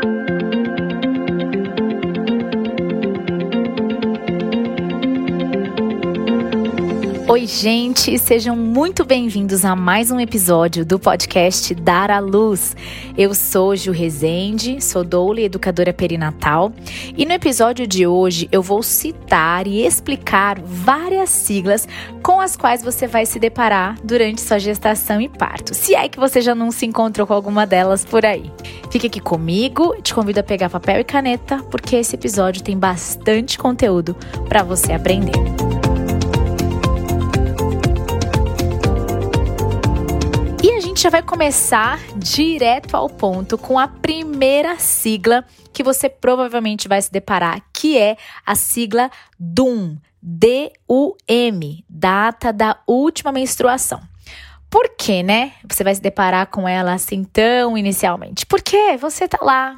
Thank you. Oi, gente, sejam muito bem-vindos a mais um episódio do podcast Dar à Luz. Eu sou Ju Rezende, sou doula e educadora perinatal, e no episódio de hoje eu vou citar e explicar várias siglas com as quais você vai se deparar durante sua gestação e parto, se é que você já não se encontrou com alguma delas por aí. Fique aqui comigo, te convido a pegar papel e caneta, porque esse episódio tem bastante conteúdo para você aprender. Gente já vai começar direto ao ponto com a primeira sigla que você provavelmente vai se deparar, que é a sigla DUM, D-U-M, data da última menstruação. Por que, né? Você vai se deparar com ela assim tão inicialmente? Porque você tá lá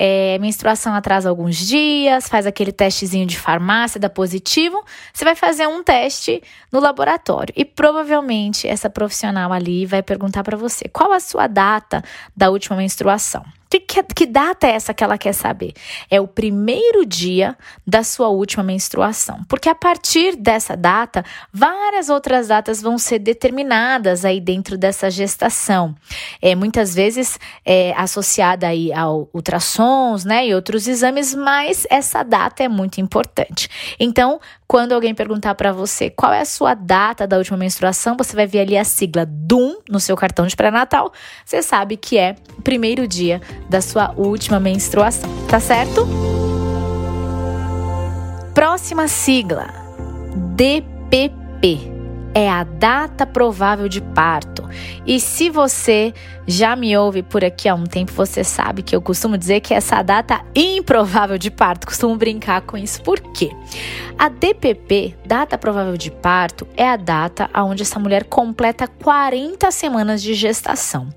é, menstruação atrasa alguns dias, faz aquele testezinho de farmácia, dá positivo, você vai fazer um teste no laboratório e provavelmente essa profissional ali vai perguntar para você qual a sua data da última menstruação. Que, que, que, data é essa que ela quer saber? É o primeiro dia da sua última menstruação. Porque a partir dessa data, várias outras datas vão ser determinadas aí dentro dessa gestação. É, muitas vezes é associada aí ao ultrassons, né, e outros exames, mas essa data é muito importante. Então, quando alguém perguntar para você qual é a sua data da última menstruação, você vai ver ali a sigla DUM no seu cartão de pré-natal. Você sabe que é o primeiro dia da sua última menstruação, tá certo? Próxima sigla: DPP é a data provável de parto. E se você já me ouve por aqui há um tempo, você sabe que eu costumo dizer que essa data improvável de parto, costumo brincar com isso. Por quê? A DPP, data provável de parto, é a data onde essa mulher completa 40 semanas de gestação.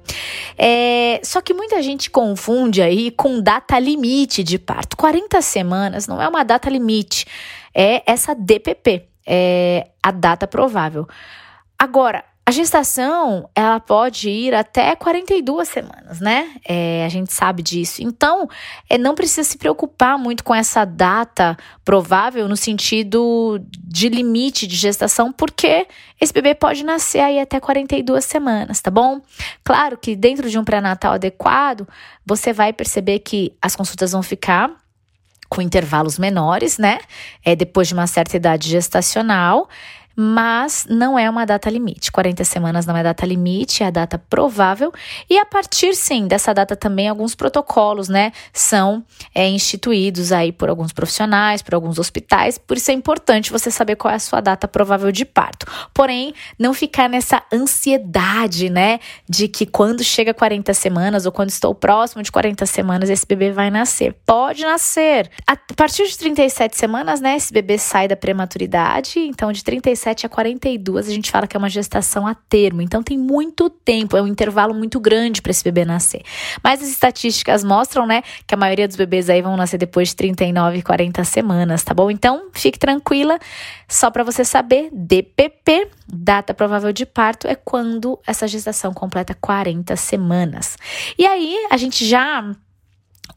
É, só que muita gente confunde aí com data limite de parto. 40 semanas não é uma data limite, é essa DPP é, a data provável. Agora, a gestação, ela pode ir até 42 semanas, né? É, a gente sabe disso. Então, é, não precisa se preocupar muito com essa data provável no sentido de limite de gestação, porque esse bebê pode nascer aí até 42 semanas, tá bom? Claro que dentro de um pré-natal adequado, você vai perceber que as consultas vão ficar com intervalos menores, né? É depois de uma certa idade gestacional mas não é uma data limite. 40 semanas não é data limite, é a data provável. E a partir, sim, dessa data também, alguns protocolos, né, são é, instituídos aí por alguns profissionais, por alguns hospitais. Por isso é importante você saber qual é a sua data provável de parto. Porém, não ficar nessa ansiedade, né, de que quando chega 40 semanas ou quando estou próximo de 40 semanas, esse bebê vai nascer. Pode nascer. A partir de 37 semanas, né, esse bebê sai da prematuridade. Então, de 37 37 a 42, a gente fala que é uma gestação a termo. Então tem muito tempo, é um intervalo muito grande para esse bebê nascer. Mas as estatísticas mostram, né, que a maioria dos bebês aí vão nascer depois de 39 e 40 semanas, tá bom? Então, fique tranquila. Só para você saber, DPP, data provável de parto, é quando essa gestação completa 40 semanas. E aí, a gente já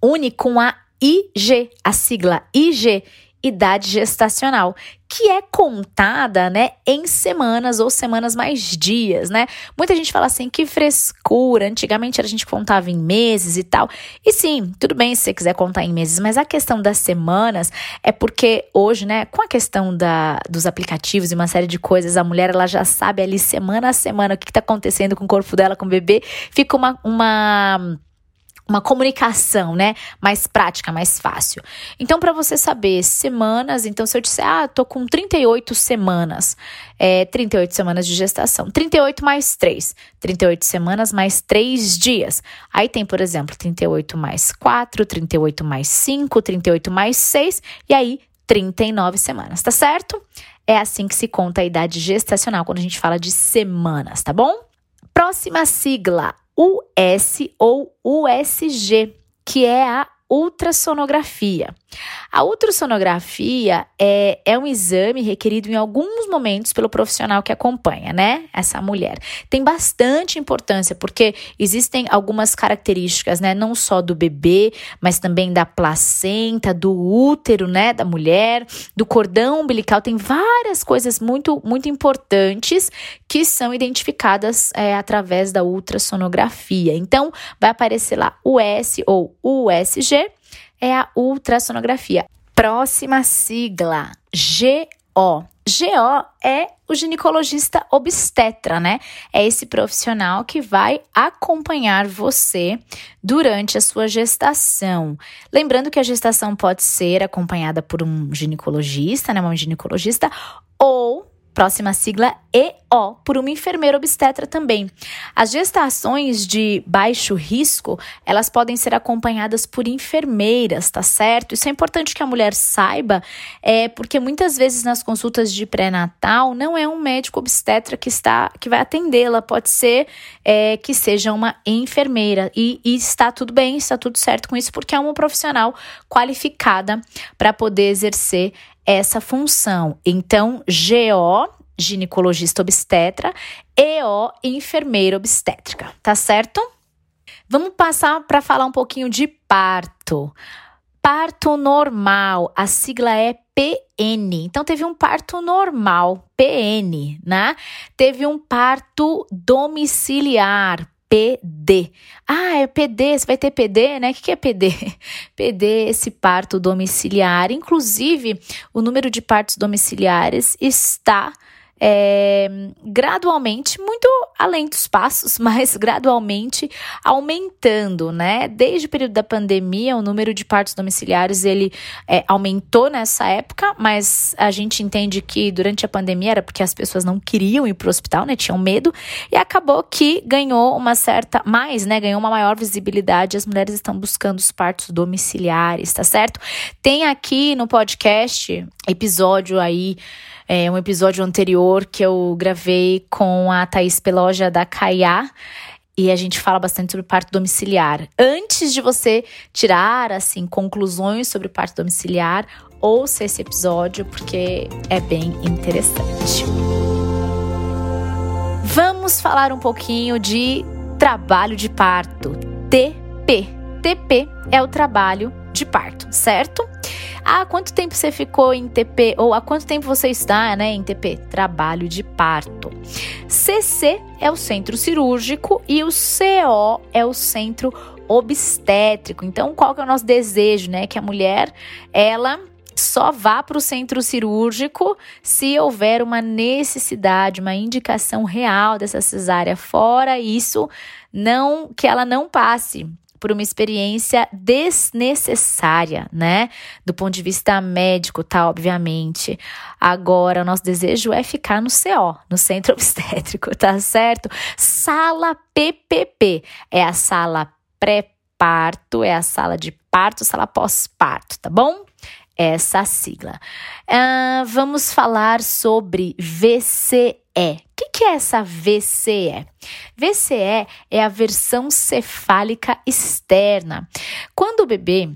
une com a IG, a sigla IG, idade gestacional, que é contada, né, em semanas ou semanas mais dias, né? Muita gente fala assim, que frescura, antigamente a gente contava em meses e tal. E sim, tudo bem se você quiser contar em meses, mas a questão das semanas é porque hoje, né, com a questão da, dos aplicativos e uma série de coisas, a mulher ela já sabe ali semana a semana o que está acontecendo com o corpo dela, com o bebê, fica uma, uma uma comunicação, né, mais prática, mais fácil. Então, para você saber semanas, então se eu disser, ah, tô com 38 semanas, é 38 semanas de gestação, 38 mais 3, 38 semanas mais 3 dias. Aí tem, por exemplo, 38 mais 4, 38 mais 5, 38 mais 6 e aí 39 semanas, tá certo? É assim que se conta a idade gestacional quando a gente fala de semanas, tá bom? Próxima sigla, US ou USG, que é a ultrassonografia. A ultrassonografia é, é um exame requerido em alguns momentos pelo profissional que acompanha, né? Essa mulher. Tem bastante importância, porque existem algumas características, né? Não só do bebê, mas também da placenta, do útero, né? Da mulher, do cordão umbilical. Tem várias coisas muito, muito importantes que são identificadas é, através da ultrassonografia. Então, vai aparecer lá o S ou USG é a ultrassonografia. Próxima sigla, GO. GO é o ginecologista obstetra, né? É esse profissional que vai acompanhar você durante a sua gestação. Lembrando que a gestação pode ser acompanhada por um ginecologista, né? Um ginecologista, próxima sigla EO, por uma enfermeira obstetra também. As gestações de baixo risco, elas podem ser acompanhadas por enfermeiras, tá certo? Isso é importante que a mulher saiba, é porque muitas vezes nas consultas de pré-natal não é um médico obstetra que está que vai atendê-la, pode ser é, que seja uma enfermeira e, e está tudo bem, está tudo certo com isso, porque é uma profissional qualificada para poder exercer essa função. Então, GO, ginecologista obstetra, EO, enfermeira obstétrica, tá certo? Vamos passar para falar um pouquinho de parto. Parto normal, a sigla é PN. Então teve um parto normal, PN, né? Teve um parto domiciliar, PD. Ah, é PD, você vai ter PD, né? O que é PD? PD esse parto domiciliar. Inclusive, o número de partos domiciliares está é, gradualmente, muito além dos passos, mas gradualmente aumentando, né? Desde o período da pandemia, o número de partos domiciliares ele é, aumentou nessa época, mas a gente entende que durante a pandemia era porque as pessoas não queriam ir para o hospital, né? Tinham medo e acabou que ganhou uma certa mais, né? Ganhou uma maior visibilidade. As mulheres estão buscando os partos domiciliares, tá certo? Tem aqui no podcast episódio aí é, um episódio anterior que eu gravei com a Thaís Peloja da Caiá. E a gente fala bastante sobre parto domiciliar. Antes de você tirar, assim, conclusões sobre parto domiciliar, ouça esse episódio porque é bem interessante. Vamos falar um pouquinho de trabalho de parto, TP. TP é o trabalho de parto, certo? Ah, quanto tempo você ficou em TP? Ou há quanto tempo você está né, em TP? Trabalho de parto. CC é o centro cirúrgico e o CO é o centro obstétrico. Então, qual que é o nosso desejo, né? Que a mulher, ela só vá para o centro cirúrgico se houver uma necessidade, uma indicação real dessa cesárea. Fora isso, não que ela não passe por uma experiência desnecessária, né? Do ponto de vista médico, tá? Obviamente. Agora, o nosso desejo é ficar no CO, no centro obstétrico, tá certo? Sala PPP é a sala pré-parto, é a sala de parto, sala pós-parto, tá bom? Essa sigla. Uh, vamos falar sobre VCE. O que, que é essa VCE? VCE é a versão cefálica externa. Quando o bebê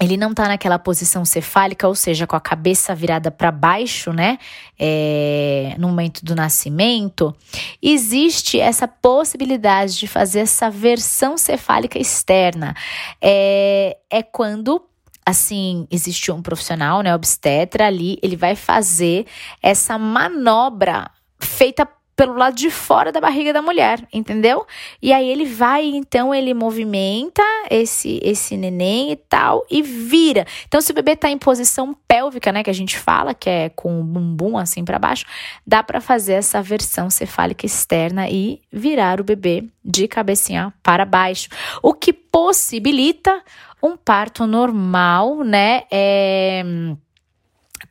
ele não está naquela posição cefálica, ou seja, com a cabeça virada para baixo, né? É, no momento do nascimento, existe essa possibilidade de fazer essa versão cefálica externa. É, é quando assim, existe um profissional, né, obstetra ali, ele vai fazer essa manobra feita pelo lado de fora da barriga da mulher, entendeu? E aí ele vai, então ele movimenta esse esse neném e tal e vira. Então se o bebê tá em posição pélvica, né, que a gente fala, que é com o bumbum assim para baixo, dá para fazer essa versão cefálica externa e virar o bebê de cabecinha para baixo, o que possibilita um parto normal, né? É,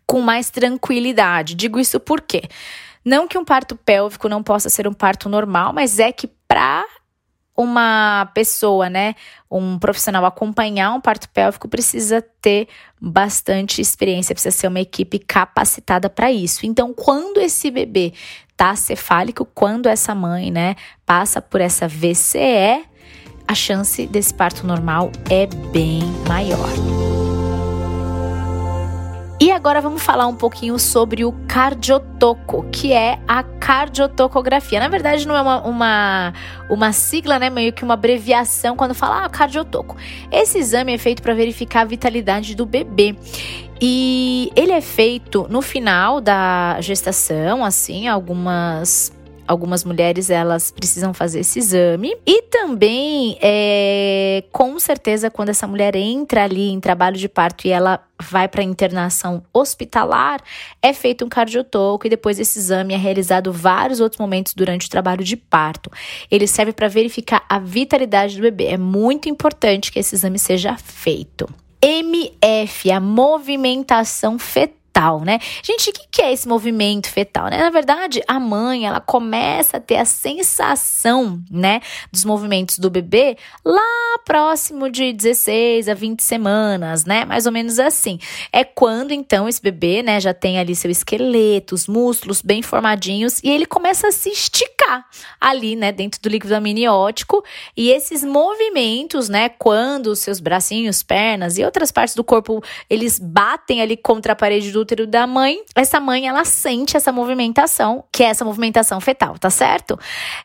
com mais tranquilidade. Digo isso porque não que um parto pélvico não possa ser um parto normal, mas é que para uma pessoa, né, um profissional acompanhar um parto pélvico precisa ter bastante experiência, precisa ser uma equipe capacitada para isso. Então, quando esse bebê tá cefálico, quando essa mãe, né, passa por essa VCE, a chance desse parto normal é bem maior. E agora vamos falar um pouquinho sobre o cardiotoco, que é a cardiotocografia. Na verdade, não é uma, uma, uma sigla, né? Meio que uma abreviação quando fala ah, cardiotoco. Esse exame é feito para verificar a vitalidade do bebê. E ele é feito no final da gestação, assim, algumas algumas mulheres elas precisam fazer esse exame. E também é, com certeza quando essa mulher entra ali em trabalho de parto e ela vai para internação hospitalar é feito um cardiotoco e depois esse exame é realizado vários outros momentos durante o trabalho de parto. Ele serve para verificar a vitalidade do bebê. É muito importante que esse exame seja feito. MF, a movimentação fetal fetal, né? Gente, o que é esse movimento fetal, né? Na verdade, a mãe, ela começa a ter a sensação, né, dos movimentos do bebê lá próximo de 16 a 20 semanas, né? Mais ou menos assim. É quando então esse bebê, né, já tem ali seu esqueleto, os músculos bem formadinhos e ele começa a se esticar ali, né, dentro do líquido amniótico, e esses movimentos, né, quando os seus bracinhos, pernas e outras partes do corpo, eles batem ali contra a parede do útero da mãe, essa mãe ela sente essa movimentação, que é essa movimentação fetal, tá certo?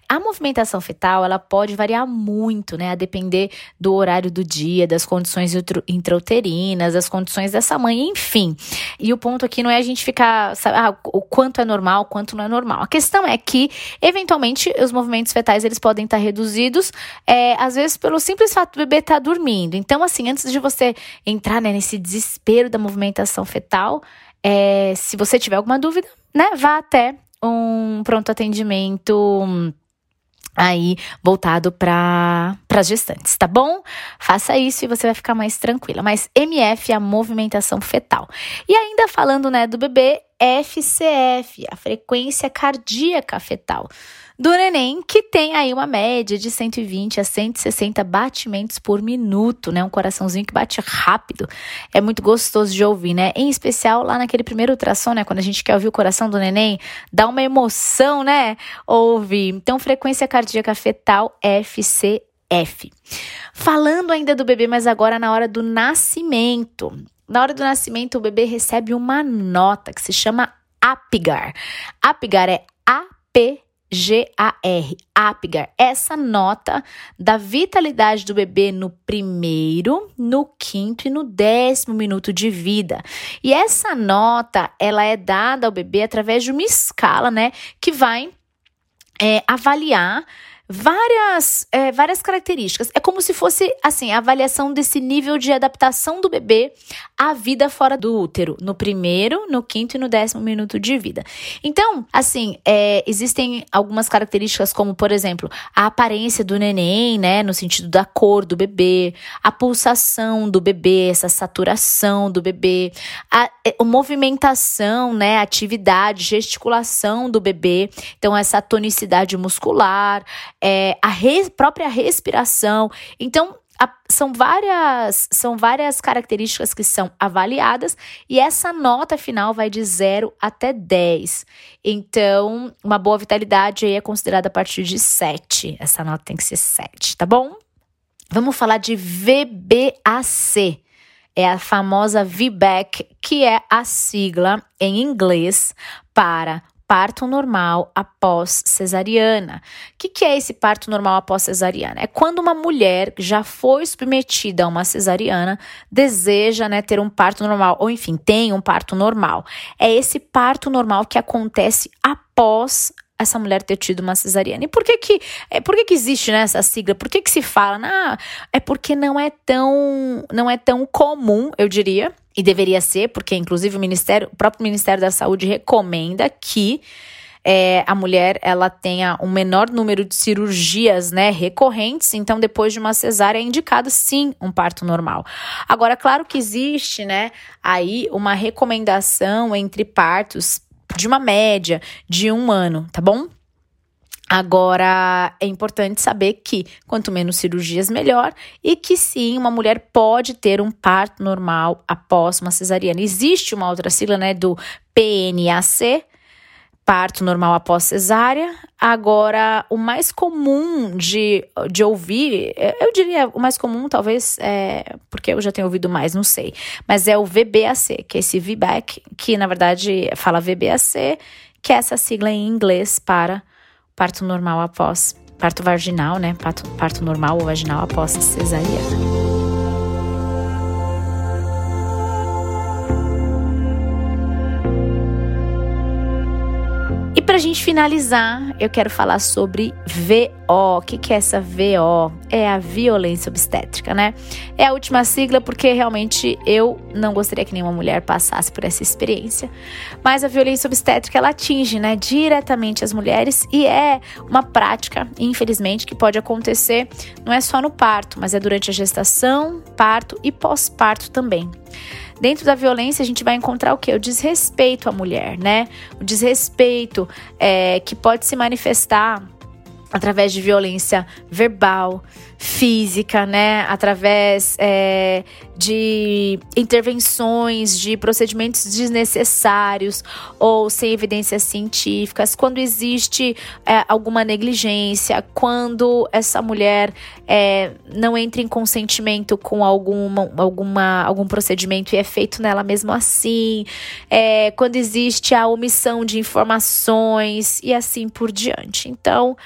A movimentação fetal, ela pode variar muito, né, a depender do horário do dia, das condições intrauterinas, das condições dessa mãe, enfim. E o ponto aqui não é a gente ficar, sabe, ah, o quanto é normal, o quanto não é normal. A questão é que, eventualmente, os movimentos fetais, eles podem estar reduzidos, é, às vezes pelo simples fato do bebê estar tá dormindo. Então, assim, antes de você entrar né, nesse desespero da movimentação fetal, é, se você tiver alguma dúvida, né, vá até um pronto atendimento aí voltado para as gestantes, tá bom? Faça isso e você vai ficar mais tranquila. Mas MF é a movimentação fetal. E ainda falando, né, do bebê, FCF, a frequência cardíaca fetal do neném, que tem aí uma média de 120 a 160 batimentos por minuto, né? Um coraçãozinho que bate rápido. É muito gostoso de ouvir, né? Em especial lá naquele primeiro ultrassom, né? Quando a gente quer ouvir o coração do neném, dá uma emoção, né? Ouvir. Então, frequência cardíaca fetal FCF. Falando ainda do bebê, mas agora na hora do nascimento. Na hora do nascimento, o bebê recebe uma nota que se chama APGAR. APGAR é AP G-A-R, APGAR, essa nota da vitalidade do bebê no primeiro, no quinto e no décimo minuto de vida. E essa nota, ela é dada ao bebê através de uma escala, né, que vai é, avaliar várias, é, várias características. É como se fosse, assim, a avaliação desse nível de adaptação do bebê à vida fora do útero, no primeiro, no quinto e no décimo minuto de vida. Então, assim, é, existem algumas características, como, por exemplo, a aparência do neném, né, no sentido da cor do bebê, a pulsação do bebê, essa saturação do bebê, a, é, a movimentação, né, atividade, gesticulação do bebê, então essa tonicidade muscular, é, a res, própria respiração. Então, a, são várias são várias características que são avaliadas e essa nota final vai de 0 até 10. Então, uma boa vitalidade aí é considerada a partir de 7. Essa nota tem que ser 7, tá bom? Vamos falar de VBAC. É a famosa VBAC, que é a sigla em inglês para parto normal após cesariana. O que, que, é esse parto normal após cesariana? É quando uma mulher já foi submetida a uma cesariana deseja né, ter um parto normal, ou enfim, tem um parto normal. É esse parto normal que acontece após essa mulher ter tido uma cesariana. E por que que, é, por que, que existe né, essa sigla? Por que, que se fala? Ah, é porque não é tão não é tão comum, eu diria, e deveria ser, porque inclusive o Ministério, o próprio Ministério da Saúde recomenda que é, a mulher ela tenha um menor número de cirurgias né, recorrentes, então depois de uma cesárea é indicado sim um parto normal. Agora, claro que existe né, aí uma recomendação entre partos de uma média de um ano, tá bom? Agora, é importante saber que quanto menos cirurgias, melhor, e que sim, uma mulher pode ter um parto normal após uma cesariana. Existe uma outra sigla, né, do PNAC, parto normal após cesárea. Agora, o mais comum de, de ouvir, eu diria o mais comum, talvez, é, porque eu já tenho ouvido mais, não sei, mas é o VBAC, que é esse VBAC, que na verdade fala VBAC, que é essa sigla em inglês para parto normal após parto vaginal, né? Parto, parto normal ou vaginal após cesariana. Para a gente finalizar, eu quero falar sobre VO. O que, que é essa VO? É a violência obstétrica, né? É a última sigla porque realmente eu não gostaria que nenhuma mulher passasse por essa experiência. Mas a violência obstétrica ela atinge, né, diretamente as mulheres e é uma prática, infelizmente, que pode acontecer não é só no parto, mas é durante a gestação, parto e pós-parto também. Dentro da violência, a gente vai encontrar o que? O desrespeito à mulher, né? O desrespeito é, que pode se manifestar através de violência verbal, física, né? Através é, de intervenções, de procedimentos desnecessários ou sem evidências científicas, quando existe é, alguma negligência, quando essa mulher é, não entra em consentimento com alguma, alguma, algum procedimento e é feito nela mesmo assim, é, quando existe a omissão de informações e assim por diante. Então,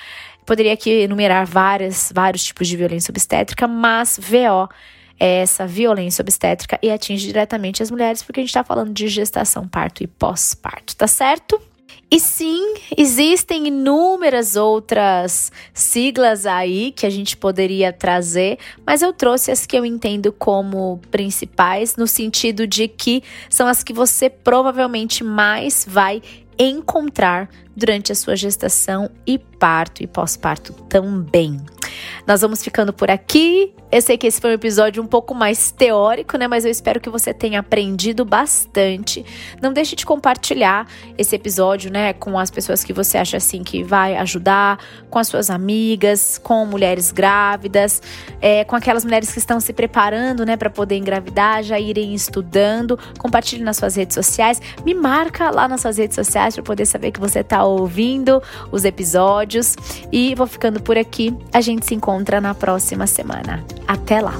Poderia aqui enumerar várias, vários tipos de violência obstétrica, mas VO é essa violência obstétrica e atinge diretamente as mulheres, porque a gente está falando de gestação, parto e pós-parto, tá certo? E sim, existem inúmeras outras siglas aí que a gente poderia trazer, mas eu trouxe as que eu entendo como principais, no sentido de que são as que você provavelmente mais vai encontrar durante a sua gestação e parto e pós-parto também. Nós vamos ficando por aqui. Eu sei que esse foi um episódio um pouco mais teórico, né? Mas eu espero que você tenha aprendido bastante. Não deixe de compartilhar esse episódio, né, com as pessoas que você acha assim que vai ajudar, com as suas amigas, com mulheres grávidas, é, com aquelas mulheres que estão se preparando, né, para poder engravidar, já irem estudando. Compartilhe nas suas redes sociais. Me marca lá nas suas redes sociais para poder saber que você está ouvindo os episódios. E vou ficando por aqui. A gente se encontra na próxima semana. Até lá!